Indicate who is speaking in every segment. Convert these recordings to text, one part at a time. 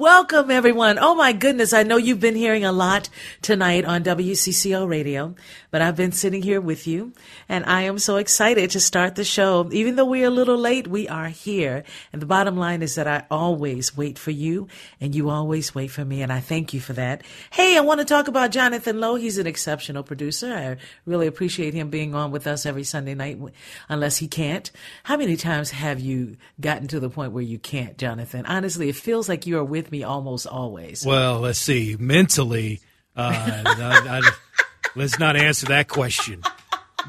Speaker 1: Welcome, everyone. Oh, my goodness. I know you've been hearing a lot tonight on WCCO radio, but I've been sitting here with you, and I am so excited to start the show. Even though we're a little late, we are here. And the bottom line is that I always wait for you, and you always wait for me, and I thank you for that. Hey, I want to talk about Jonathan Lowe. He's an exceptional producer. I really appreciate him being on with us every Sunday night, unless he can't. How many times have you gotten to the point where you can't, Jonathan? Honestly, it feels like you are with me almost always.
Speaker 2: Well, let's see. Mentally, uh, I, I, let's not answer that question.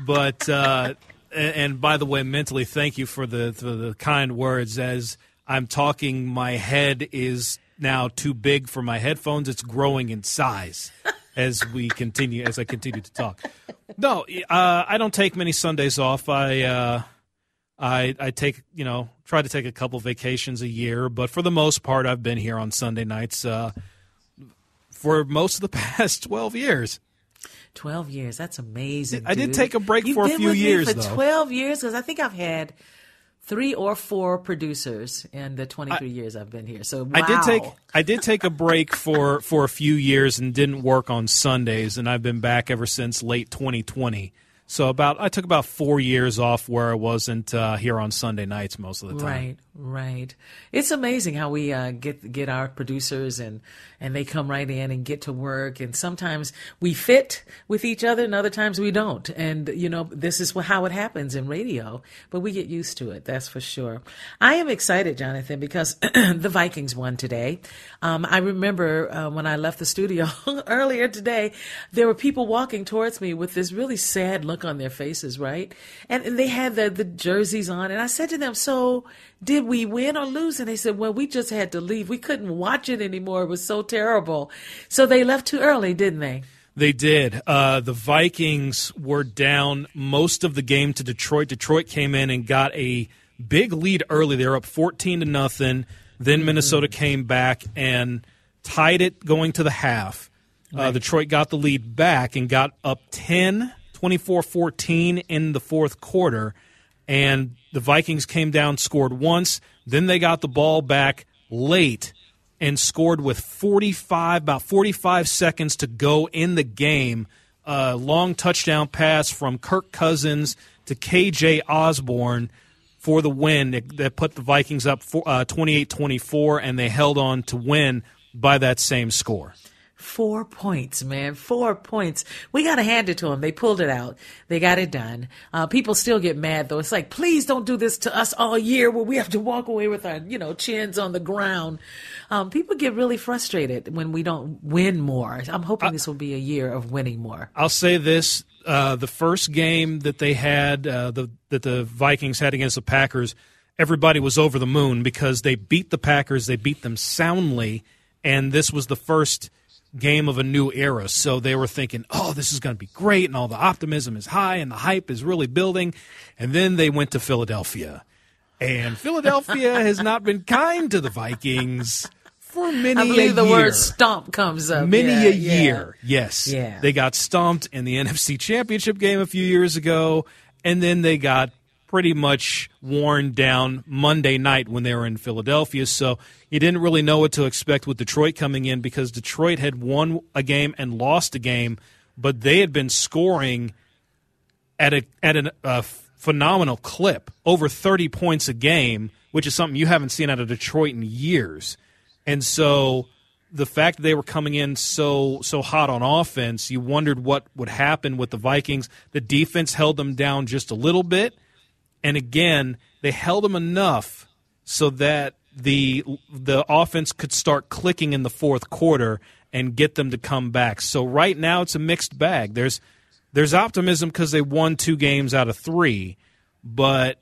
Speaker 2: But uh, and, and, by the way, mentally, thank you for the for the kind words. As I'm talking, my head is now too big for my headphones. It's growing in size as we continue as I continue to talk. No, uh, I don't take many Sundays off. I uh, I, I take you know try to take a couple vacations a year, but for the most part, I've been here on Sunday nights uh, for most of the past twelve years.
Speaker 1: Twelve years, that's amazing.
Speaker 2: I
Speaker 1: dude.
Speaker 2: did take a break
Speaker 1: You've
Speaker 2: for a few years
Speaker 1: for
Speaker 2: though.
Speaker 1: Twelve years, because I think I've had three or four producers in the 23 I, years I've been here. So wow.
Speaker 2: I did take I did take a break for for a few years and didn't work on Sundays, and I've been back ever since late 2020. So about I took about four years off where I wasn't uh, here on Sunday nights most of the time.
Speaker 1: Right, right. It's amazing how we uh, get get our producers and and they come right in and get to work. And sometimes we fit with each other, and other times we don't. And you know this is how it happens in radio, but we get used to it. That's for sure. I am excited, Jonathan, because the Vikings won today. Um, I remember uh, when I left the studio earlier today, there were people walking towards me with this really sad look on their faces, right? And, and they had the, the jerseys on. And I said to them, So did we win or lose? And they said, Well, we just had to leave. We couldn't watch it anymore. It was so terrible. So they left too early, didn't they?
Speaker 2: They did. Uh, the Vikings were down most of the game to Detroit. Detroit came in and got a big lead early. They were up 14 to nothing. Then mm-hmm. Minnesota came back and tied it going to the half. Uh, right. Uh, Detroit got the lead back and got up 10, 24 14 in the fourth quarter. And the Vikings came down, scored once. Then they got the ball back late and scored with 45, about 45 seconds to go in the game. A long touchdown pass from Kirk Cousins to KJ Osborn for the win that, put the Vikings up uh, 28 24, and they held on to win by that same score.
Speaker 1: Four points, man. Four points. We got to hand it to them. They pulled it out. They got it done. Uh, people still get mad though. It's like, please don't do this to us all year where we have to walk away with our, you know, chins on the ground. Um, people get really frustrated when we don't win more. I'm hoping I, this will be a year of winning more.
Speaker 2: I'll say this uh, the first game that they had, uh, the, that the Vikings had against the Packers, everybody was over the moon because they beat the Packers. They beat them soundly, and this was the first game of a new era. So they were thinking, oh, this is going to be great, and all the optimism is high, and the hype is really building. And then they went to Philadelphia. And Philadelphia has not been kind to the Vikings for many I
Speaker 1: believe
Speaker 2: the
Speaker 1: year. word stomp comes up.
Speaker 2: Many
Speaker 1: yeah,
Speaker 2: a
Speaker 1: yeah.
Speaker 2: year, yes.
Speaker 1: Yeah.
Speaker 2: They got stomped in the NFC Championship game a few years ago, and then they got pretty much worn down Monday night when they were in Philadelphia. So you didn't really know what to expect with Detroit coming in because Detroit had won a game and lost a game, but they had been scoring at a at a, a uh, phenomenal clip, over 30 points a game, which is something you haven't seen out of Detroit in years. And so the fact that they were coming in so so hot on offense, you wondered what would happen with the Vikings. The defense held them down just a little bit, and again, they held them enough so that the the offense could start clicking in the fourth quarter and get them to come back. So right now it's a mixed bag. There's there's optimism because they won two games out of three, but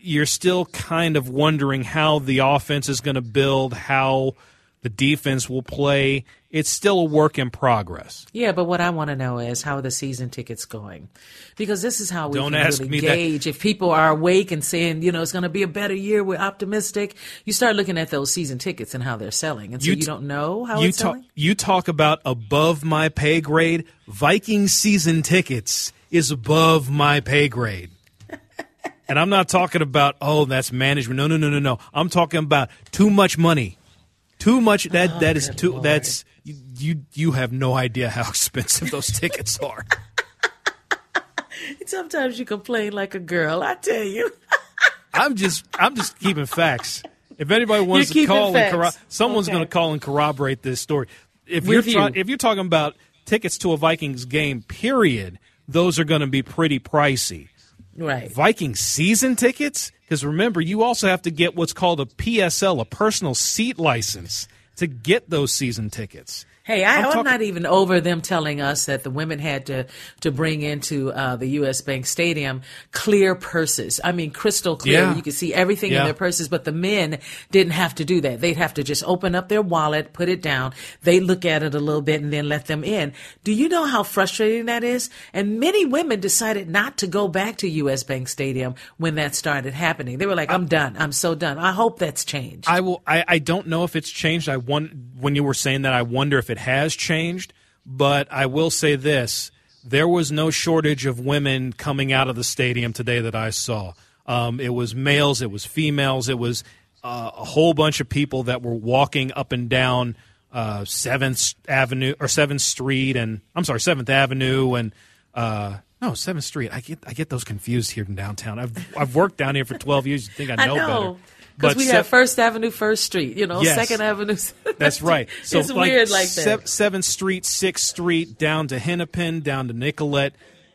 Speaker 2: you're still kind of wondering how the offense is going to build, how the defense will play. It's still a work in progress.
Speaker 1: Yeah, but what I want to know is how are the season tickets going? Because this is how we
Speaker 2: Don't
Speaker 1: can
Speaker 2: ask
Speaker 1: really
Speaker 2: me that.
Speaker 1: gauge if people are awake and saying, you know, it's going to be a better year. We're optimistic. You start looking at those season tickets and how they're selling, and so you,
Speaker 2: t-
Speaker 1: don't know how
Speaker 2: you talk,
Speaker 1: selling.
Speaker 2: You talk about above my pay grade. Viking season tickets is above my pay grade. and I'm not talking about oh that's management. No, no, no, no, no. I'm talking about too much money. Too much that oh, that is
Speaker 1: Oh,
Speaker 2: too
Speaker 1: Lord.
Speaker 2: that's you, you you have no idea how expensive those tickets are.
Speaker 1: Sometimes you complain like a girl. I tell you.
Speaker 2: I'm just I'm just keeping facts. If anybody wants
Speaker 1: You're
Speaker 2: to call
Speaker 1: keeping
Speaker 2: and corro- someone's
Speaker 1: Okay.
Speaker 2: going to call and corroborate this story. If
Speaker 1: With
Speaker 2: you're
Speaker 1: you.
Speaker 2: if you're talking about tickets to a Vikings game, period, those are going to be pretty pricey.
Speaker 1: Right.
Speaker 2: Viking season tickets, because remember, you also have to get what's called a PSL, a personal seat license, to get those season tickets.
Speaker 1: Hey, I,
Speaker 2: I'm
Speaker 1: I'm,
Speaker 2: talking-
Speaker 1: not even over them telling us that the women had to to bring into uh, the U.S. Bank Stadium clear purses. I mean, crystal clear.
Speaker 2: Yeah.
Speaker 1: You could see everything
Speaker 2: Yeah.
Speaker 1: in their purses, but the men didn't have to do that. They'd have to just open up their wallet, put it down. They look at it a little bit, and then let them in. Do you know how frustrating that is? And many women decided not to go back to U.S. Bank Stadium when that started happening. They were like, "I'm done. I'm so done." I hope that's changed.
Speaker 2: I will. I, I don't know if it's changed. I won, when you were saying that, I wonder if it has changed. But I will say this: there was no shortage of women coming out of the stadium today that I saw. Um, it was males, it was females, it was uh, a whole bunch of people that were walking up and down uh, Seventh Avenue or Seventh Street, and I'm sorry, Seventh Avenue, and uh, no Seventh Street. I get I get those confused here in downtown. I've I've worked down here for 12 years. You think I
Speaker 1: I
Speaker 2: know,
Speaker 1: know.
Speaker 2: better?
Speaker 1: Because we
Speaker 2: se-
Speaker 1: have First Avenue, First Street, you know,
Speaker 2: Yes.
Speaker 1: Second Avenue.
Speaker 2: That's right. So
Speaker 1: it's weird like that.
Speaker 2: Seventh Street, Sixth Street, down to Hennepin, down to Nicollet.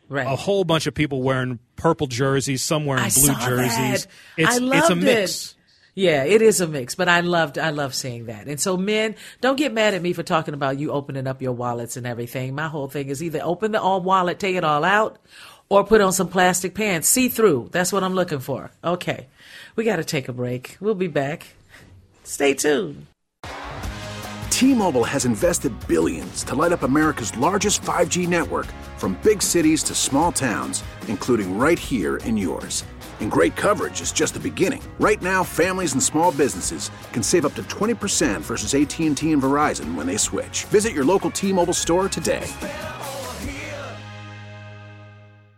Speaker 1: Right.
Speaker 2: A whole bunch of people wearing purple jerseys, some wearing
Speaker 1: I
Speaker 2: blue
Speaker 1: saw
Speaker 2: jerseys.
Speaker 1: that.
Speaker 2: It's
Speaker 1: I loved
Speaker 2: it's a mix.
Speaker 1: It. Yeah, it is a mix, but I loved I love seeing that. And so men, don't get mad at me for talking about you opening up your wallets and everything. My whole thing is either open the all wallet, take it all out, or put on some plastic pants, see through. That's what I'm looking for. Okay. We got to take a break. We'll be back. Stay tuned.
Speaker 3: T-Mobile has invested billions to light up America's largest 5G network from big cities to small towns, including right here in yours. And great coverage is just the beginning. Right now, families and small businesses can save up to 20% versus AT&T and Verizon when they switch. Visit your local T-Mobile store today.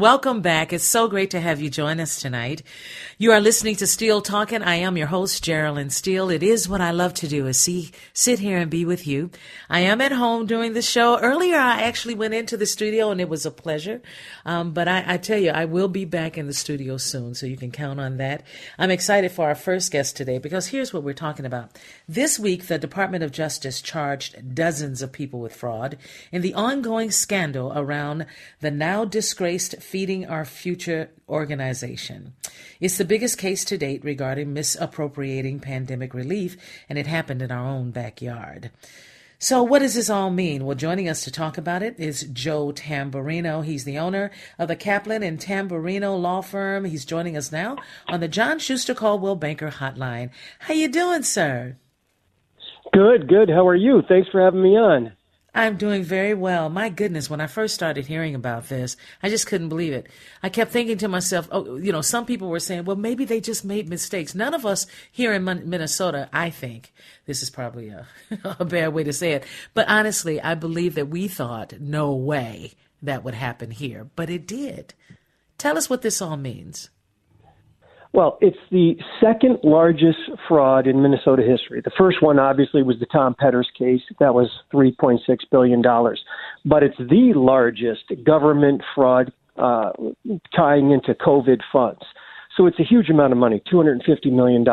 Speaker 1: Welcome back. It's so great to have you join us tonight. You are listening to Steele Talking. I am your host, Geraldine Steele. It is what I love to do is see, sit here and be with you. I am at home doing the show. Earlier, I actually went into the studio and it was a pleasure. Um, but I, I tell you, I will be back in the studio soon, so you can count on that. I'm excited for our first guest today because here's what we're talking about. This week, the Department of Justice charged dozens of people with fraud in the ongoing scandal around the now disgraced Feeding Our Future organization. It's the biggest case to date regarding misappropriating pandemic relief, and it happened in our own backyard. So, what does this all mean? Well, joining us to talk about it is Joe Tamburino. He's the owner of the Caplan and Tamburino Law Firm. He's joining us now on the John Schuster Coldwell Banker Hotline. How you doing, sir?
Speaker 4: Good, good. How are you? Thanks for having me on.
Speaker 1: I'm doing very well. My goodness, when I first started hearing about this, I just couldn't believe it. I kept thinking to myself, oh, you know, some people were saying, well, maybe they just made mistakes. None of us here in Minnesota, I think, this is probably a, a bad way to say it, but honestly, I believe that we thought, no way that would happen here, but it did. Tell us what this all means.
Speaker 4: Well, it's the second largest fraud in Minnesota history. The first one, obviously, was the Tom Petters case. That was $3.6 billion. But it's the largest government fraud uh, tying into COVID funds. So it's a huge amount of money $250 million.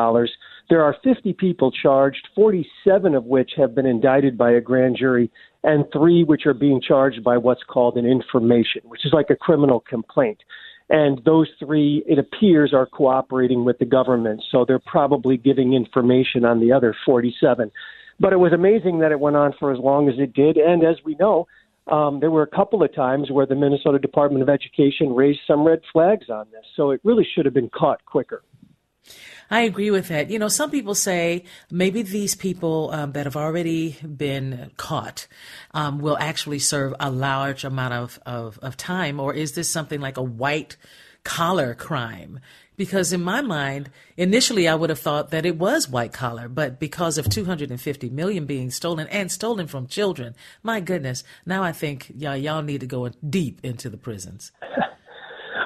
Speaker 4: There are 50 people charged, 47 of which have been indicted by a grand jury, and three which are being charged by what's called an information, which is like a criminal complaint. And those three, it appears, are cooperating with the government. So they're probably giving information on the other 47. But it was amazing that it went on for as long as it did. And as we know, um, there were a couple of times where the Minnesota Department of Education raised some red flags on this. So it really should have been caught quicker.
Speaker 1: I agree with that. You know, some people say maybe these people um, that have already been caught um, will actually serve a large amount of, of, of time, or is this something like a white collar crime? Because in my mind, initially I would have thought that it was white collar, but because of 250 million being stolen and stolen from children, my goodness, now I think y'all, y'all need to go deep into the prisons.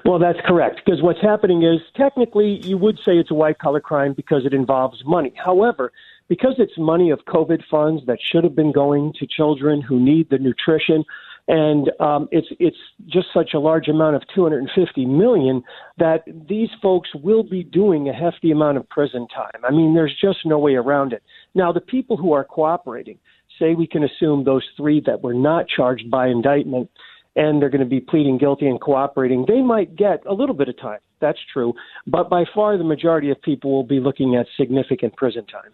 Speaker 4: Well, that's correct. Because what's happening is technically you would say it's a white collar crime because it involves money. However, because it's money of COVID funds that should have been going to children who need the nutrition, and um, it's it's just such a large amount of 250 million that these folks will be doing a hefty amount of prison time. I mean, there's just no way around it. Now, the people who are cooperating, say we can assume those three that were not charged by indictment and they're going to be pleading guilty and cooperating, they might get a little bit of time. That's true. But by far, the majority of people will be looking at significant prison time.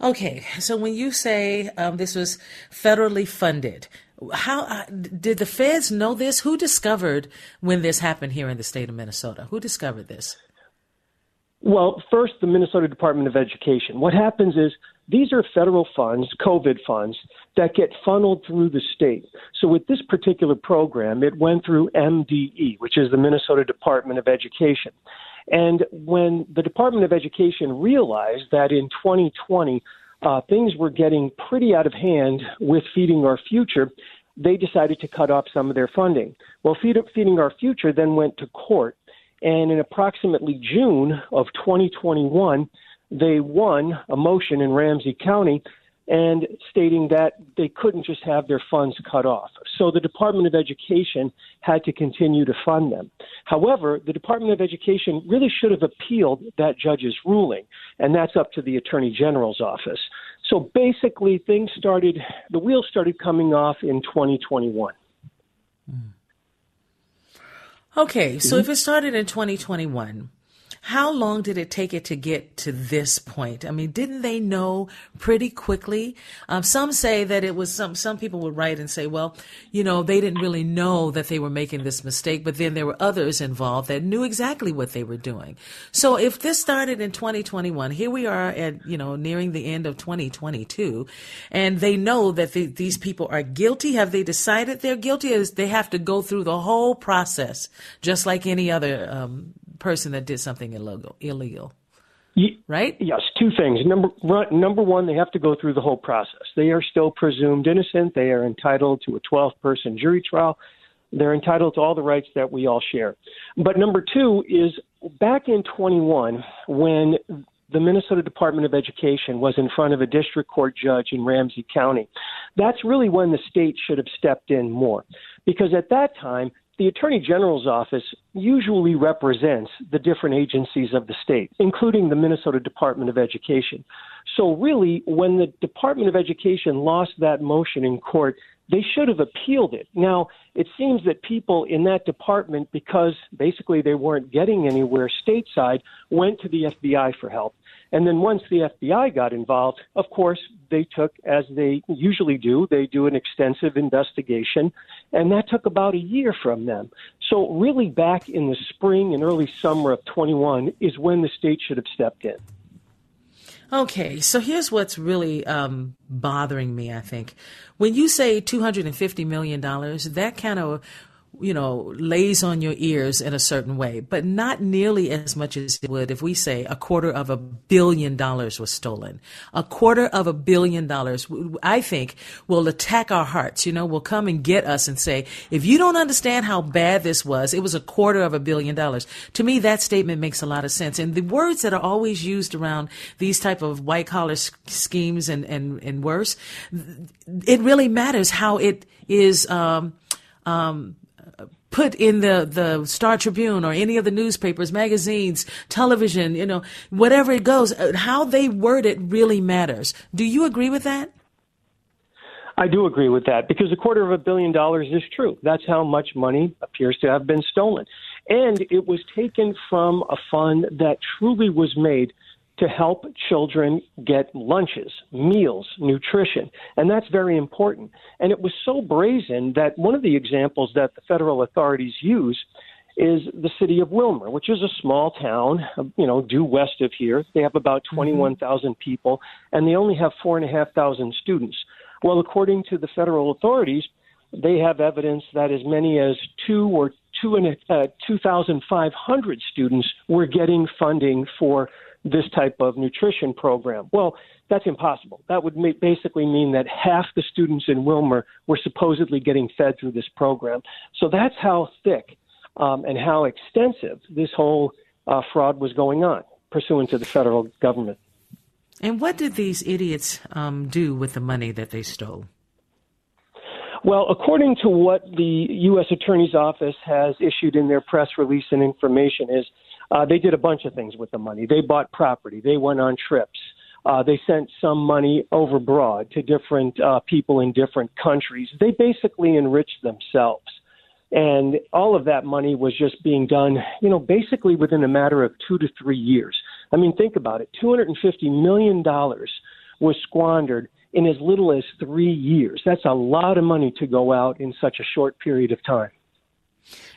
Speaker 1: Okay, so when you say um, this was federally funded, how uh, did the feds know this? Who discovered when this happened here in the state of Minnesota? Who discovered this?
Speaker 4: Well, first, the Minnesota Department of Education. What happens is these are federal funds, COVID funds, that get funneled through the state. So with this particular program, it went through MDE, which is the Minnesota Department of Education. And when the Department of Education realized that in 2020, uh, things were getting pretty out of hand with Feeding Our Future, they decided to cut off some of their funding. Well, Feed, Feeding Our Future then went to court and in approximately June of 2021, they won a motion in Ramsey County and stating that they couldn't just have their funds cut off. So the Department of Education had to continue to fund them. However, the Department of Education really should have appealed that judge's ruling, and that's up to the Attorney General's office. So basically, things started, the wheels started coming off in 2021. Mm.
Speaker 1: Okay, so mm-hmm. if it started in 2021, how long did it take it to get to this point? I mean, didn't they know pretty quickly? Um, some say that it was some, some people would write and say, well, you know, they didn't really know that they were making this mistake, but then there were others involved that knew exactly what they were doing. So if this started in 2021, here we are at, you know, nearing the end of 2022, and they know that the, these people are guilty. Have they decided they're guilty? Or they have to go through the whole process, just like any other um, person that did something illegal. Illegal. Right?
Speaker 4: Yes, two things. Number number one, they have to go through the whole process. They are still presumed innocent. They are entitled to a 12-person jury trial. They're entitled to all the rights that we all share. But number two is back in 21, when the Minnesota Department of Education was in front of a district court judge in Ramsey County. That's really when the state should have stepped in more. Because at that time, the Attorney General's office usually represents the different agencies of the state, including the Minnesota Department of Education. So, really, when the Department of Education lost that motion in court, they should have appealed it. Now, it seems that people in that department, because basically they weren't getting anywhere stateside, went to the FBI for help. And then once the FBI got involved, of course, they took, as they usually do, they do an extensive investigation, and that took about a year from them. So, really, back in the spring and early summer of 21 is when the state should have stepped in.
Speaker 1: Okay, so here's what's really um, bothering me, I think. When you say $250 million, that kind of you know, lays on your ears in a certain way, but not nearly as much as it would if we say a quarter of a billion dollars was stolen. A quarter of a billion dollars, I think, will attack our hearts. You know, will come and get us and say, if you don't understand how bad this was, it was a quarter of a billion dollars. To me, that statement makes a lot of sense. And the words that are always used around these type of white collar schemes and, and, and worse, it really matters how it is, um, um, put in the, the Star Tribune or any of the newspapers, magazines, television, you know, whatever it goes, uh, how they word it really matters. Do you agree with that?
Speaker 4: I do agree with that because a quarter of a billion dollars is true. That's how much money appears to have been stolen. And it was taken from a fund that truly was made to help children get lunches, meals, nutrition. And that's very important. And it was so brazen that one of the examples that the federal authorities use is the city of Willmar, which is a small town, you know, due west of here. They have about mm-hmm. 21,000 people, and they only have 4,500 students. Well, according to the federal authorities, they have evidence that as many as two or two and uh, 2,500 students were getting funding for this type of nutrition program. Well, that's impossible. That would basically mean that half the students in Willmar were supposedly getting fed through this program. So that's how thick um, and how extensive this whole uh, fraud was going on, pursuant to the federal government.
Speaker 1: And what did these idiots um, do with the money that they stole?
Speaker 4: Well, according to what the U.S. Attorney's Office has issued in their press release and information, is uh, they did a bunch of things with the money. They bought property. They went on trips. Uh, they sent some money over abroad to different uh, people in different countries. They basically enriched themselves. And all of that money was just being done, you know, basically within a matter of two to three years. I mean, think about it $250 million was squandered in as little as three years. That's a lot of money to go out in such a short period of time.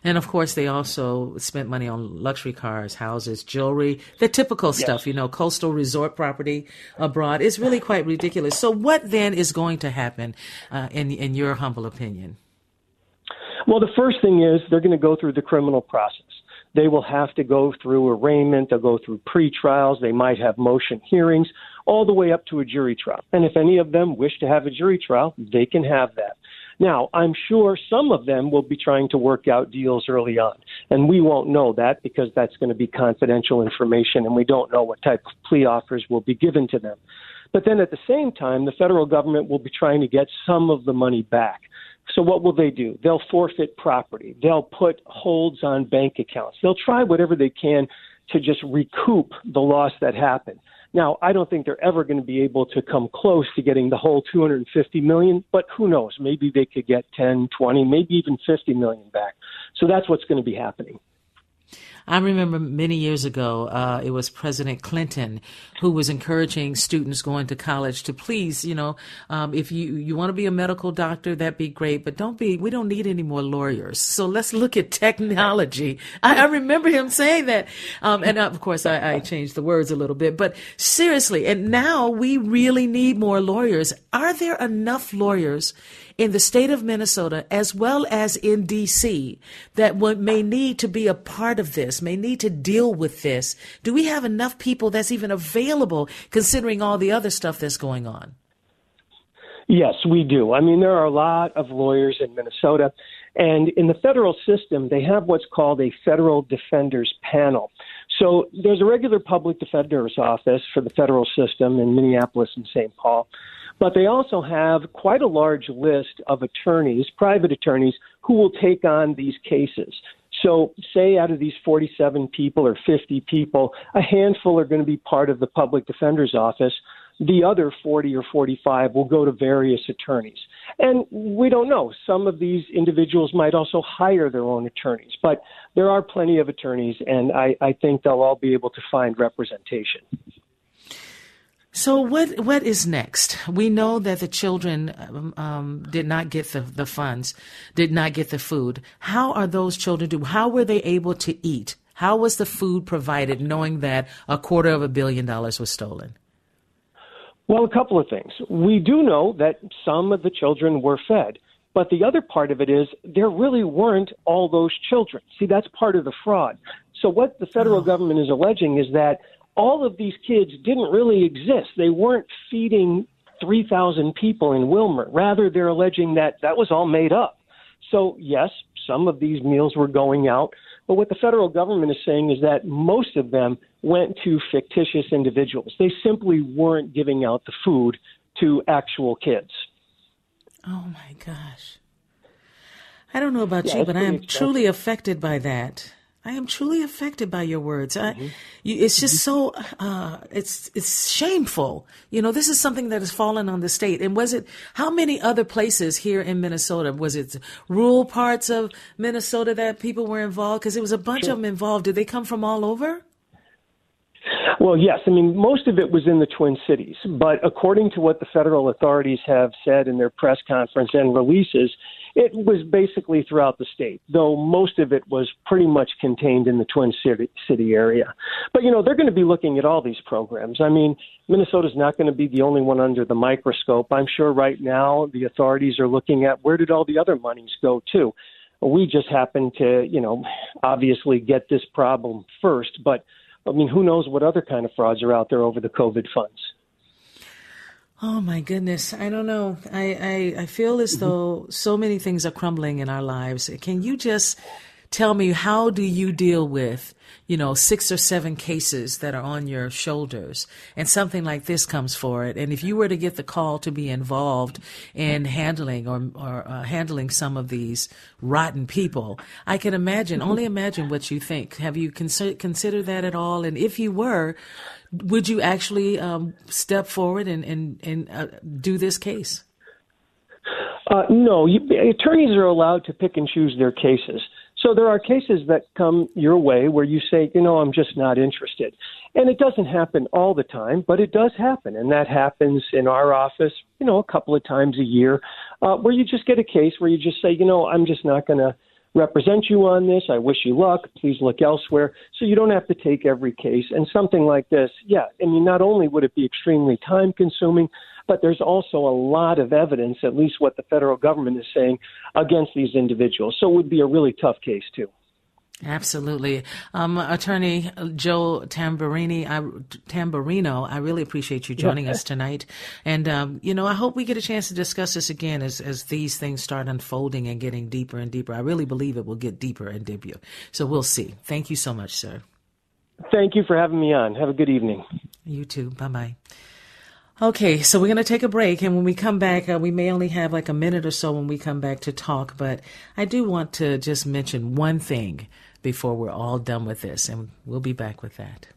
Speaker 1: And of course, they also spent money on luxury cars, houses, jewelry, the typical yes. stuff, you know, coastal resort property abroad. It's really quite ridiculous. So, what then is going to happen, uh, in, in your humble opinion?
Speaker 4: Well, the first thing is they're going to go through the criminal process. They will have to go through arraignment, they'll go through pre-trials, they might have motion hearings, all the way up to a jury trial. And if any of them wish to have a jury trial, they can have that. Now, I'm sure some of them will be trying to work out deals early on, and we won't know that because that's going to be confidential information, and we don't know what type of plea offers will be given to them. But then at the same time, the federal government will be trying to get some of the money back. So what will they do? They'll forfeit property. They'll put holds on bank accounts. They'll try whatever they can to just recoup the loss that happened. Now, I don't think they're ever going to be able to come close to getting the whole 250 million, but who knows? Maybe they could get 10, 20, maybe even 50 million back. So that's what's going to be happening.
Speaker 1: I remember many years ago, uh, it was President Clinton who was encouraging students going to college to please, you know, um, if you, you want to be a medical doctor, that'd be great, but don't be, we don't need any more lawyers. So let's look at technology. I, I remember him saying that. Um, and of course, I, I changed the words a little bit, but seriously, and now we really need more lawyers. Are there enough lawyers in the state of Minnesota as well as in DC that may need to be a part of this, may need to deal with this? Do we have enough people that's even available considering all the other stuff that's going on?
Speaker 4: Yes, we do. I mean, there are a lot of lawyers in Minnesota. And in the federal system, they have what's called a federal defenders panel. So there's a regular public defender's office for the federal system in Minneapolis and St. Paul. But they also have quite a large list of attorneys, private attorneys, who will take on these cases. So, say out of these 47 people or 50 people, a handful are going to be part of the public defender's office. The other 40 or 45 will go to various attorneys. And we don't know. Some of these individuals might also hire their own attorneys, but there are plenty of attorneys, and I, I think they'll all be able to find representation.
Speaker 1: So what what is next? We know that the children um, um, did not get the, the funds, did not get the food. How are those children do? How were they able to eat? How was the food provided, knowing that a quarter of a billion dollars was stolen?
Speaker 4: Well, a couple of things. We do know that some of the children were fed, but the other part of it is there really weren't all those children. See, that's part of the fraud. So, what the federal oh. government is alleging is that all of these kids didn't really exist. They weren't feeding 3,000 people in Willmar. Rather, they're alleging that that was all made up. So, yes, some of these meals were going out, but what the federal government is saying is that most of them went to fictitious individuals. They simply weren't giving out the food to actual kids.
Speaker 1: Oh my gosh. I don't know about yeah, you, but I am expensive. truly affected by that. I am truly affected by your words. I, mm-hmm. you, it's just mm-hmm. so uh, it's it's shameful. You know, this is something that has fallen on the state. And was it how many other places here in Minnesota? Was it rural parts of Minnesota that people were involved? Because it was a bunch sure. of them involved. Did they come from all over?
Speaker 4: Well, yes. I mean, most of it was in the Twin Cities, but according to what the federal authorities have said in their press conference and releases, it was basically throughout the state, though most of it was pretty much contained in the Twin City, City area. But, you know, they're going to be looking at all these programs. I mean, Minnesota's not going to be the only one under the microscope. I'm sure right now the authorities are looking at where did all the other monies go to. We just happen to, you know, obviously get this problem first, but I mean, who knows what other kind of frauds are out there over the COVID funds?
Speaker 1: Oh my goodness. I don't know. I, I, I feel as though so many things are crumbling in our lives. Can you just tell me how do you deal with, you know, six or seven cases that are on your shoulders and something like this comes for it And if you were to get the call to be involved in handling or, or uh, handling some of these rotten people, I can imagine, mm-hmm. only imagine what you think. Have you consider, considered that at all? And if you were, would you actually um, step forward and and, and uh, do this case?
Speaker 4: Uh, no, you, attorneys are allowed to pick and choose their cases. So there are cases that come your way where you say, you know, I'm just not interested. And it doesn't happen all the time, but it does happen. And that happens in our office, you know, a couple of times a year, uh, where you just get a case where you just say, you know, I'm just not going to represent you on this. I wish you luck. Please look elsewhere. So you don't have to take every case. And something like this, yeah, I mean, not only would it be extremely time consuming, but there's also a lot of evidence, at least what the federal government is saying, against these individuals. So it would be a really tough case, too.
Speaker 1: Absolutely. Um, Attorney Joe Tamburini, I, Tamburino, I really appreciate you joining us tonight. And, um, you know, I hope we get a chance to discuss this again as, as these things start unfolding and getting deeper and deeper. I really believe it will get deeper and deeper. So we'll see. Thank you so much, sir.
Speaker 4: Thank you for having me on. Have a good evening.
Speaker 1: You too. Bye bye. Okay, so we're going to take a break, and when we come back, uh, we may only have like a minute or so when we come back to talk, but I do want to just mention one thing before we're all done with this, and we'll be back with that.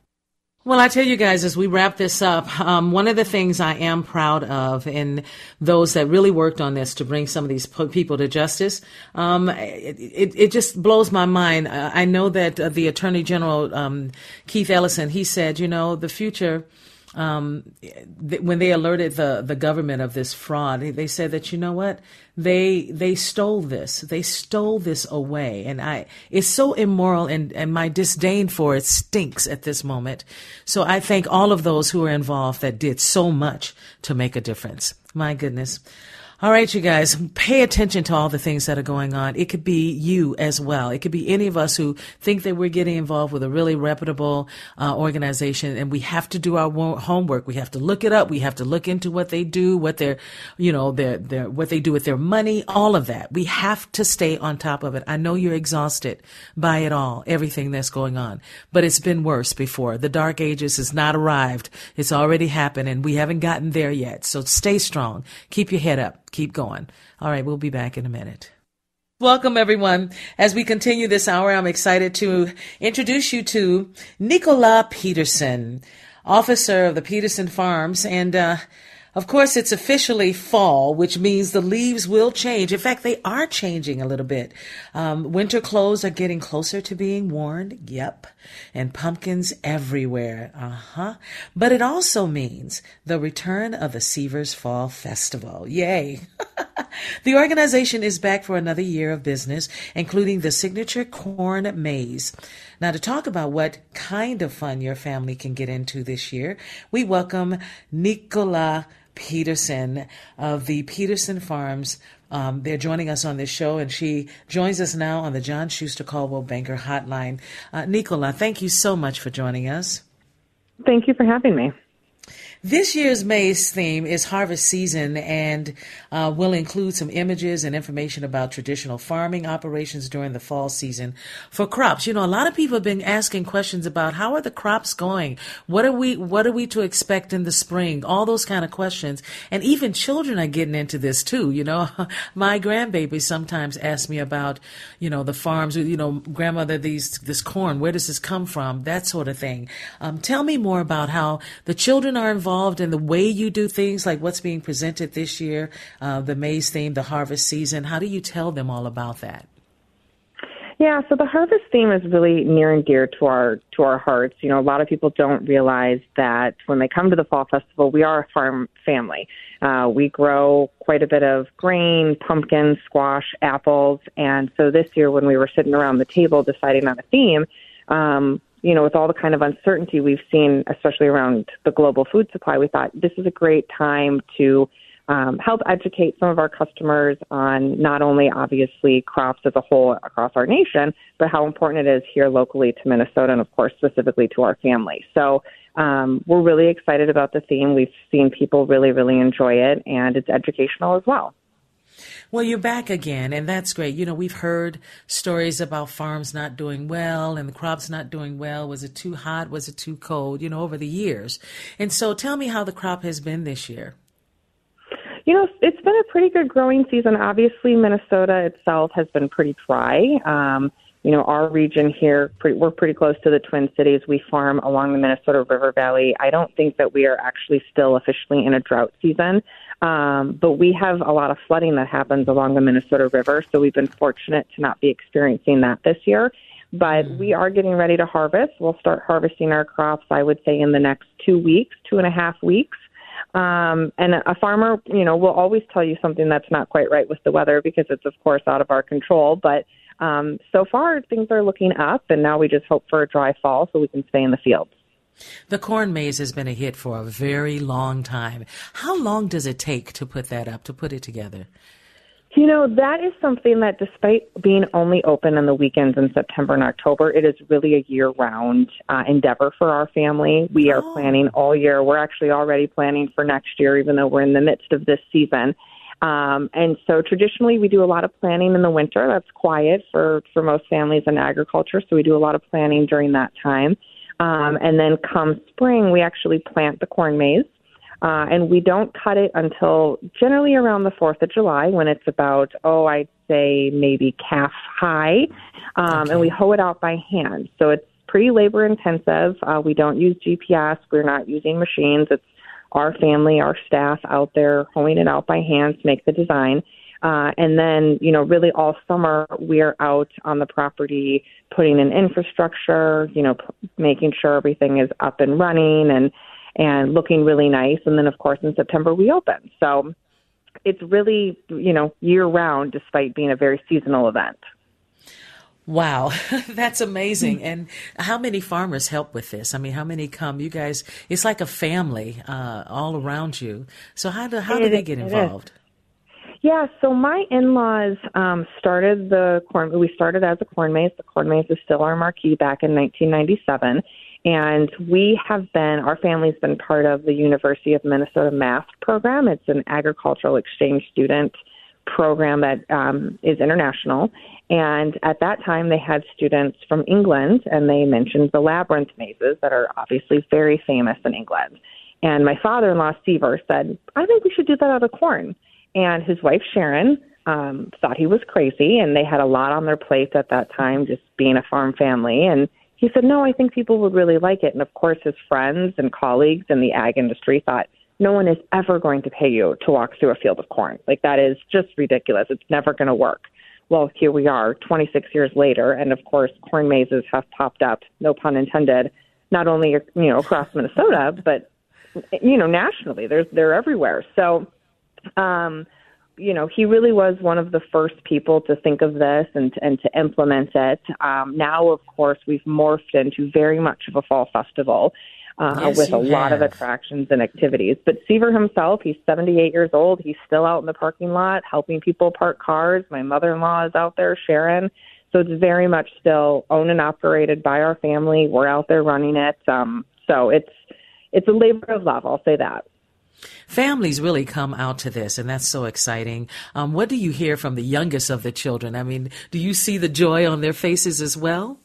Speaker 1: Well, I tell you guys, as we wrap this up, um, one of the things I am proud of in those that really worked on this to bring some of these people to justice, um, it, it, it, just blows my mind. I know that uh, the Attorney General, um, Keith Ellison, he said, you know, the future um, th- when they alerted the, the government of this fraud, they said that you know what they they stole this, they stole this away, and I it's so immoral, and and my disdain for it stinks at this moment. So I thank all of those who are involved that did so much to make a difference. My goodness. All right, you guys, pay attention to all the things that are going on. It could be you as well. It could be any of us who think that we're getting involved with a really reputable uh, organization, and we have to do our homework. We have to look it up. We have to look into what they do, what their, you know, their, their, what they do with their money, all of that. We have to stay on top of it. I know you're exhausted by it all, everything that's going on, but it's been worse before. The dark ages has not arrived. It's already happened, and we haven't gotten there yet. So stay strong. Keep your head up keep going. All right, we'll be back in a minute. Welcome, everyone. As we continue this hour, I'm excited to introduce you to Nicola Peterson, officer of the Peterson Farms. And uh, Of course, it's officially fall, which means the leaves will change. In fact, they are changing a little bit. Um, winter clothes are getting closer to being worn. Yep. And pumpkins everywhere. Uh huh. But it also means the return of the Sever's Fall Festival. Yay. the organization is back for another year of business, including the signature corn maze. Now, to talk about what kind of fun your family can get into this year, we welcome Nicola Peterson of the Peterson Farms. Um, they're joining us on this show, and she joins us now on the John Schuster Coldwell Banker Hotline. Uh, Nicola, thank you so much for joining us.
Speaker 5: Thank you for having me.
Speaker 1: This year's Maze theme is harvest season and uh, will include some images and information about traditional farming operations during the fall season for crops. You know, a lot of people have been asking questions about how are the crops going? What are we, what are we to expect in the spring? All those kind of questions. And even children are getting into this too. You know, my grandbaby sometimes ask me about, you know, the farms, you know, grandmother, these, this corn, where does this come from? That sort of thing. Um, tell me more about how the children are involved involved in the way you do things, like what's being presented this year, uh, the maze theme, the harvest season? How do you tell them all about that?
Speaker 5: Yeah, so the harvest theme is really near and dear to our to our hearts. You know, a lot of people don't realize that when they come to the fall festival, we are a farm family. Uh, we grow quite a bit of grain, pumpkins, squash, apples, and so this year, when we were sitting around the table deciding on a theme, um, you know, with all the kind of uncertainty we've seen, especially around the global food supply, we thought this is a great time to um, help educate some of our customers on not only obviously crops as a whole across our nation, but how important it is here locally to Minnesota and, of course, specifically to our family. So um, we're really excited about the theme. We've seen people really, really enjoy it, and it's educational as well.
Speaker 1: Well, you're back again, and that's great. You know, we've heard stories about farms not doing well and the crops not doing well. Was it too hot? Was it too cold? You know, over the years. And so tell me how the crop has been this year.
Speaker 5: You know, it's been a pretty good growing season. Obviously, Minnesota itself has been pretty dry. Um, you know, our region here, pretty, we're pretty close to the Twin Cities. We farm along the Minnesota River Valley. I don't think that we are actually still officially in a drought season. Um, but we have a lot of flooding that happens along the Minnesota River, so we've been fortunate to not be experiencing that this year. But mm. we are getting ready to harvest. We'll start harvesting our crops, I would say, in the next two weeks, two and a half weeks. Um, and a farmer, you know, will always tell you something that's not quite right with the weather because it's, of course, out of our control. But um, so far, things are looking up, and now we just hope for a dry fall so we can stay in the fields.
Speaker 1: The corn maze has been a hit for a very long time. How long does it take to put that up, to put it together?
Speaker 5: You know, that is something that despite being only open on the weekends in September and October, it is really a year round uh, endeavor for our family. We are oh. planning all year. We're actually already planning for next year, even though we're in the midst of this season. Um, and so traditionally we do a lot of planning in the winter. That's quiet for, for most families in agriculture. So we do a lot of planning during that time. Um, and then come spring, we actually plant the corn maze. Uh, and we don't cut it until generally around the 4th of July when it's about, oh, I'd say maybe calf high. Um, okay. And we hoe it out by hand. So it's pretty labor intensive. Uh, we don't use GPS. We're not using machines. It's our family, our staff out there hoeing it out by hand to make the design. Uh, and then, you know, really all summer we're out on the property putting in infrastructure, you know, p- making sure everything is up and running and and looking really nice. And then, of course, in September we open. So it's really, you know, year round, despite being a very seasonal event.
Speaker 1: Wow, that's amazing. And how many farmers help with this? I mean, how many come? You guys, it's like a family uh, all around you. So how do how do they get involved?
Speaker 5: Yeah, so my in-laws um, started the corn. We started as a corn maze. The corn maze is still our marquee back in 1997, and we have been. Our family's been part of the University of Minnesota MAST program. It's an agricultural exchange student program that um, is international. And at that time, they had students from England, and they mentioned the labyrinth mazes that are obviously very famous in England. And my father-in-law, Sever, said, "I think we should do that out of corn." And his wife Sharon um, thought he was crazy, and they had a lot on their plate at that time, just being a farm family. And he said, "No, I think people would really like it." And of course, his friends and colleagues in the ag industry thought, no one is ever going to pay you to walk through a field of corn. Like that is just ridiculous. It's never going to work. Well, here we are 26 years later, and of course, corn mazes have popped up, no pun intended, not only you know across Minnesota, but you know nationally. There's they're everywhere. So, um, you know, he really was one of the first people to think of this and and to implement it. Um, now, of course, we've morphed into very much of a fall festival uh,
Speaker 1: Yes,
Speaker 5: with a lot of attractions and activities. But Sever himself, he's 78 years old. He's still out in the parking lot helping people park cars. My mother-in-law is out there, Sharon. So it's very much still owned and operated by our family. We're out there running it. Um, so it's it's a labor of love. I'll say that.
Speaker 1: Families really come out to this, and that's so exciting. Um, what do you hear from the youngest of the children? I mean, do you see the joy on their faces as well?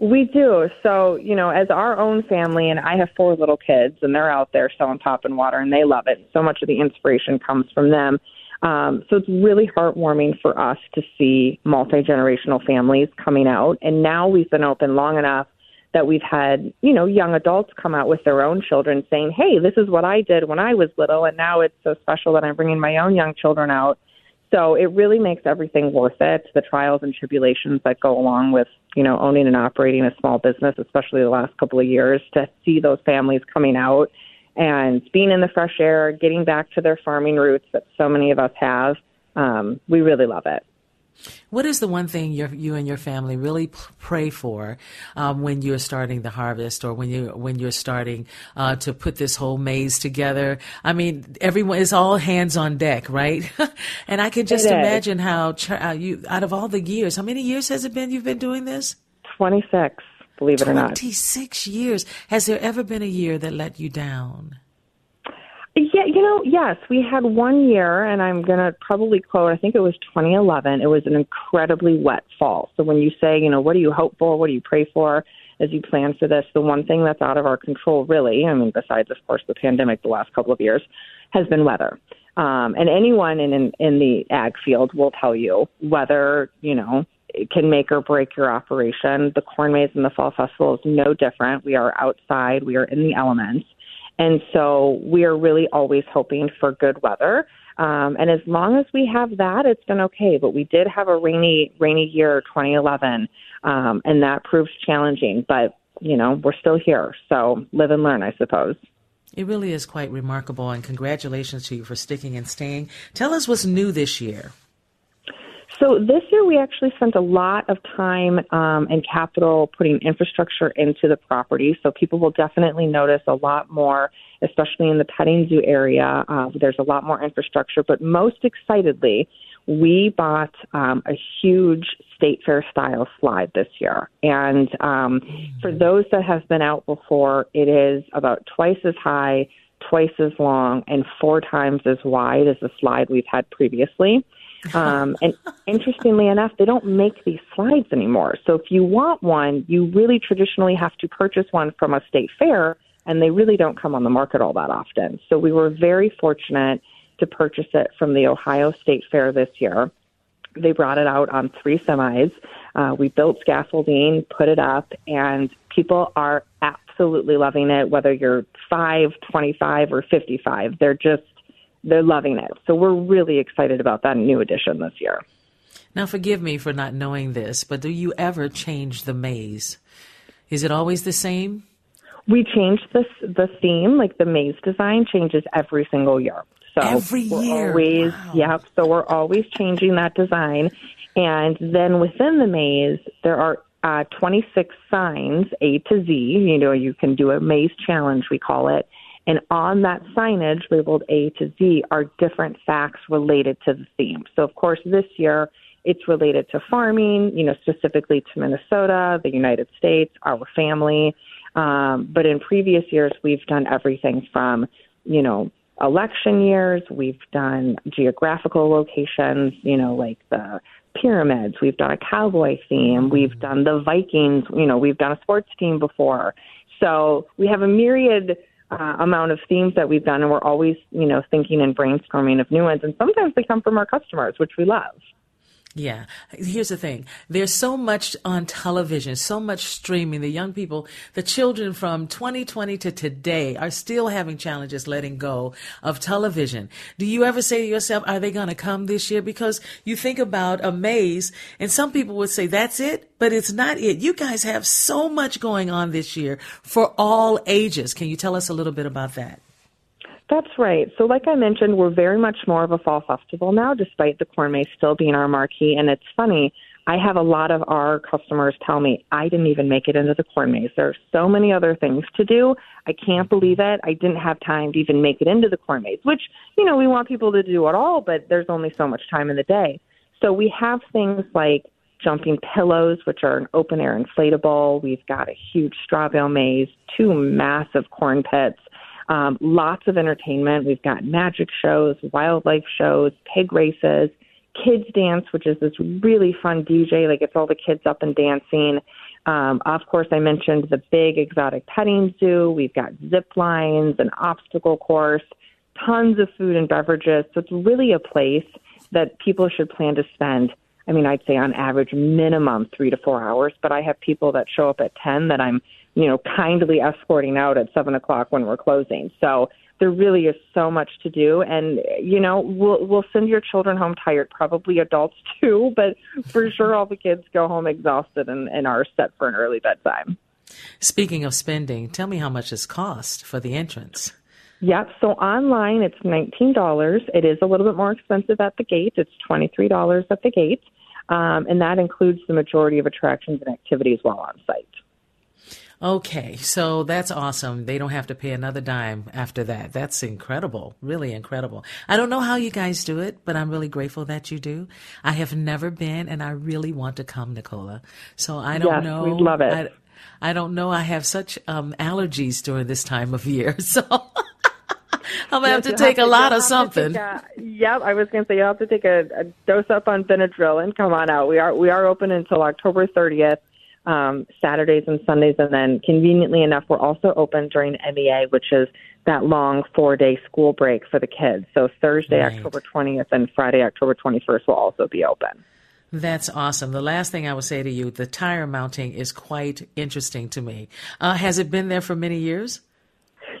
Speaker 5: We do. So, you know, as our own family, and I have four little kids, and they're out there selling pop and water, and they love it. So much of the inspiration comes from them. Um, so it's really heartwarming for us to see multi generational families coming out. And now we've been open long enough that we've had, you know, young adults come out with their own children saying, hey, this is what I did when I was little, and now it's so special that I'm bringing my own young children out. So it really makes everything worth it. The trials and tribulations that go along with, you know, owning and operating a small business, especially the last couple of years, to see those families coming out and being in the fresh air, getting back to their farming roots that so many of us have. Um, we really love it.
Speaker 1: What is the one thing your, you and your family really p- pray for um, when you're starting the harvest, or when you when you're starting uh, to put this whole maze together? I mean, everyone is all hands on deck, right? and I can just
Speaker 5: It is.
Speaker 1: imagine how uh, you, out of all the years, how many years has it been you've been doing this?
Speaker 5: 26, believe it or not.
Speaker 1: Twenty six years. Has there ever been a year that let you down?
Speaker 5: Yeah, you know, yes, we had one year, and I'm going to probably quote, I think it was 2011. It was an incredibly wet fall. So when you say, you know, what do you hope for? What do you pray for as you plan for this? The one thing that's out of our control, really, I mean, besides, of course, the pandemic the last couple of years, has been weather. Um, and anyone in, in, in the ag field will tell you weather, you know, it can make or break your operation. The corn maze and the fall festival is no different. We are outside, we are in the elements. And so we are really always hoping for good weather. Um, and as long as we have that, it's been okay. But we did have a rainy, rainy year, 2011, um, and that proved challenging. But you know, we're still here, so live and learn, I suppose.
Speaker 1: It really is quite remarkable, and congratulations to you for sticking and staying. Tell us what's new this year.
Speaker 5: So this year we actually spent a lot of time um, and capital putting infrastructure into the property. So people will definitely notice a lot more, especially in the petting zoo area. Uh, there's a lot more infrastructure, but most excitedly, we bought um, a huge state fair style slide this year. And um, for those that have been out before, it is about twice as high, twice as long, and four times as wide as the slide we've had previously. Um, and interestingly enough, they don't make these slides anymore. So if you want one, you really traditionally have to purchase one from a state fair, and they really don't come on the market all that often. So we were very fortunate to purchase it from the Ohio State Fair this year. They brought it out on three semis. Uh, we built scaffolding, put it up, and people are absolutely loving it, whether you're 5, 25, or 55. They're just they're loving it. So we're really excited about that new edition this year.
Speaker 1: Now, forgive me for not knowing this, but do you ever change the maze? Is it always the same?
Speaker 5: We change this the theme, like the maze design changes every single year. So
Speaker 1: Every year?
Speaker 5: always
Speaker 1: Wow.
Speaker 5: yep. So we're always changing that design, and then within the maze there are uh, 26 signs A to Z. You know, you can do a maze challenge, we call it. And on that signage labeled A to Z are different facts related to the theme. So, of course, this year it's related to farming, you know, specifically to Minnesota, the United States, our family. Um, but in previous years, we've done everything from, you know, election years, we've done geographical locations, you know, like the pyramids, we've done a cowboy theme, we've done the Vikings, you know, we've done a sports team before. So we have a myriad uh, amount of themes that we've done, and we're always, you know, thinking and brainstorming of new ones. And sometimes they come from our customers, which we love.
Speaker 1: Yeah. Here's the thing. There's so much on television, so much streaming. The young people, the children from 2020 to today are still having challenges letting go of television. Do you ever say to yourself, are they going to come this year? Because you think about a maze and some people would say that's it, but it's not it. You guys have so much going on this year for all ages. Can you tell us a little bit about that?
Speaker 5: That's right. So, like I mentioned, we're very much more of a fall festival now, despite the corn maze still being our marquee. And it's funny, I have a lot of our customers tell me, I didn't even make it into the corn maze. There are so many other things to do. I can't mm-hmm. believe it. I didn't have time to even make it into the corn maze, which, you know, we want people to do it all, but there's only so much time in the day. So, we have things like jumping pillows, which are an open air inflatable. We've got a huge straw bale maze, two massive corn pits um, lots of entertainment. We've got magic shows, wildlife shows, pig races, kids dance, which is this really fun DJ. Like it's all the kids up and dancing. Um, of course, I mentioned the big exotic petting zoo. We've got zip lines, an obstacle course, tons of food and beverages. So it's really a place that people should plan to spend. I mean, I'd say on average, minimum three to four hours, but I have people that show up at 10 that I'm you know, kindly escorting out at seven o'clock when we're closing. So there really is so much to do, and you know, we'll we'll send your children home tired, probably adults too, but for sure, all the kids go home exhausted and, and are set for an early bedtime.
Speaker 1: Speaking of spending, tell me how much this cost for the entrance.
Speaker 5: Yep. So online, it's nineteen dollars. It is a little bit more expensive at the gate. It's twenty three dollars at the gate, um, and that includes the majority of attractions and activities while on site.
Speaker 1: Okay, so that's awesome. They don't have to pay another dime after that. That's incredible. Really incredible. I don't know how you guys do it, but I'm really grateful that you do. I have never been and I really want to come, Nicola. So I don't
Speaker 5: yes,
Speaker 1: know.
Speaker 5: We'd love it.
Speaker 1: I, I don't know. I have such um, allergies during this time of year. So I'm gonna have to take have to, a lot of something.
Speaker 5: A, yep, I was gonna say you have to take a, a dose up on Benadryl and come on out. We are we are open until October 30th um, Saturdays and Sundays, and then conveniently enough, we're also open during MEA, which is that long four day school break for the kids. So Thursday, right. October 20th, and Friday, October 21st will also be open.
Speaker 1: That's awesome. The last thing I would say to you, the Tire Mountain is quite interesting to me. Uh, has it been there for many years?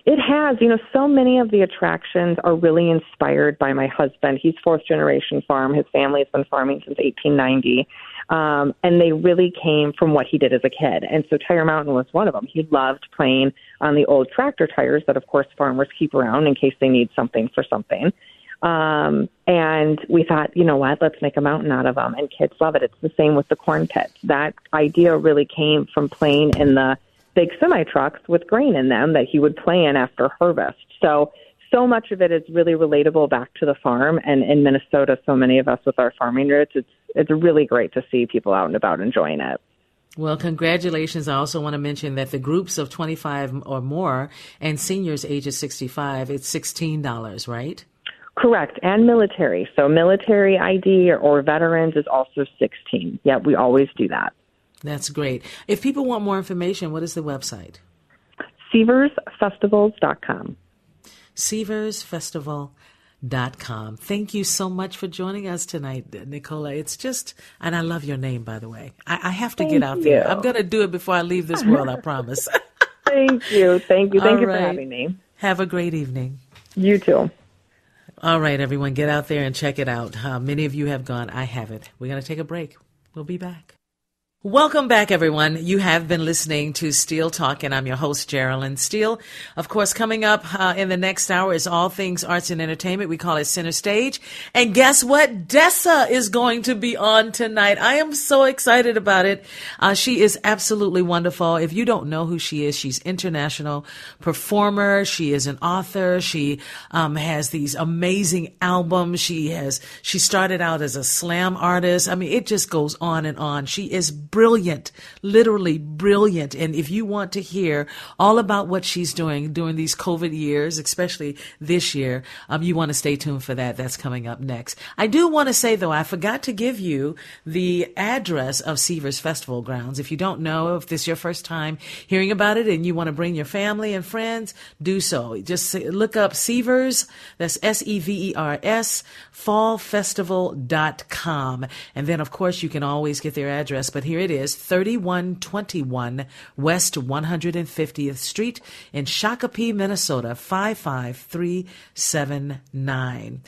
Speaker 5: It has. You know, so many of the attractions are really inspired by my husband. He's fourth generation farm. His family has been farming since 1890. Um, and they really came from what he did as a kid. And so Tire Mountain was one of them. He loved playing on the old tractor tires that, of course, farmers keep around in case they need something for something. Um, and we thought, you know what, let's make a mountain out of them. And kids love it. It's the same with the corn pits. That idea really came from playing in the big semi trucks with grain in them that he would play in after harvest. So so much of it is really relatable back to the farm. And in Minnesota, so many of us with our farming roots, it's it's really great to see people out and about enjoying it.
Speaker 1: Well, congratulations. I also want to mention that the groups of 25 or more and seniors ages 65, it's $16, right?
Speaker 5: Correct. And military. So military ID or, or veterans is also 16. Yeah, we always do that.
Speaker 1: That's great. If people want more information, what is the website?
Speaker 5: SeversFestivals.com.
Speaker 1: SeversFestival.com. Thank you so much for joining us tonight, Nicola. It's just, and I love your name, by the way. I, I have to
Speaker 5: Thank
Speaker 1: get out
Speaker 5: you.
Speaker 1: there. I'm going to do it before I leave this world, I promise.
Speaker 5: Thank you. Thank you. Thank
Speaker 1: All
Speaker 5: you
Speaker 1: right.
Speaker 5: for having me.
Speaker 1: Have a great evening.
Speaker 5: You too.
Speaker 1: All right, everyone, get out there and check it out. Uh, many of you have gone. I haven't. We're going to take a break. We'll be back. Welcome back, everyone. You have been listening to Steele Talk, and I'm your host, Geraldine Steele. Of course, coming up uh, in the next hour is all things arts and entertainment. We call it Center Stage. And guess what? Dessa is going to be on tonight. I am so excited about it. Uh, she is absolutely wonderful. If you don't know who she is, she's international performer. She is an author. She um, has these amazing albums. She has she started out as a slam artist. I mean, it just goes on and on. She is brilliant, literally brilliant. And if you want to hear all about what she's doing during these COVID years, especially this year, um, you want to stay tuned for that. That's coming up next. I do want to say though, I forgot to give you the address of Sever's Festival Grounds. If you don't know, if this is your first time hearing about it and you want to bring your family and friends, do so. Just look up Severs. That's S-E-V-E-R-S, fallfestival.com. And then of course you can always get their address, but here it is, 3121 West 150th Street in Shakopee, Minnesota, 55379.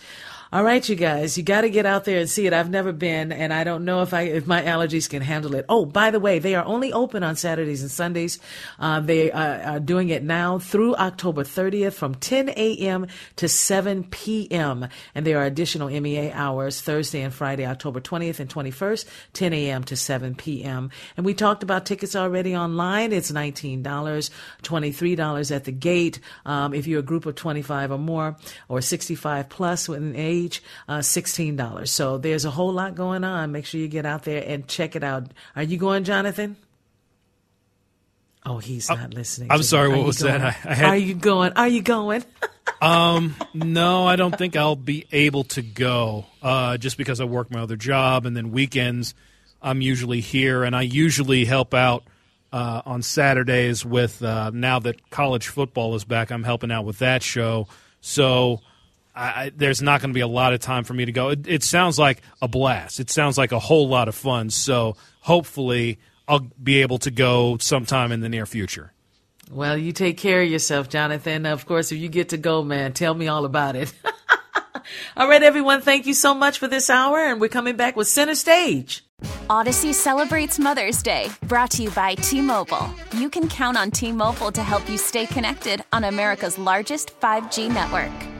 Speaker 1: All right, you guys, you got to get out there and see it. I've never been, and I don't know if I if my allergies can handle it. Oh, by the way, they are only open on Saturdays and Sundays. Uh, they are doing it now through October 30th from 10 a.m. to 7 p.m. And there are additional MEA hours Thursday and Friday, October 20th and 21st, 10 a.m. to 7 p.m. And we talked about tickets already online. It's $19, $23 at the gate um, if you're a group of 25 or more, or 65 plus with an age uh, $16. So there's a whole lot going on. Make sure you get out there and check it out. Are you going, Jonathan? Oh, he's not uh, listening.
Speaker 2: I'm sorry. What was
Speaker 1: going?
Speaker 2: that?
Speaker 1: I, I had... Are you going? Are you going?
Speaker 2: um, no, I don't think I'll be able to go. Uh, just because I work my other job, and then weekends, I'm usually here, and I usually help out uh, on Saturdays with. Uh, now that college football is back, I'm helping out with that show. So I, there's not going to be a lot of time for me to go. It, it, sounds like a blast. It sounds like a whole lot of fun. So hopefully, I'll be able to go sometime in the near future.
Speaker 1: Well, you take care of yourself, Jonathan. Of course, if you get to go, man, tell me all about it. all right, everyone, thank you so much for this hour, and we're coming back with Center Stage.
Speaker 6: Audacy celebrates Mother's Day, brought to you by T Mobile. You can count on T Mobile to help you stay connected on America's largest 5G network.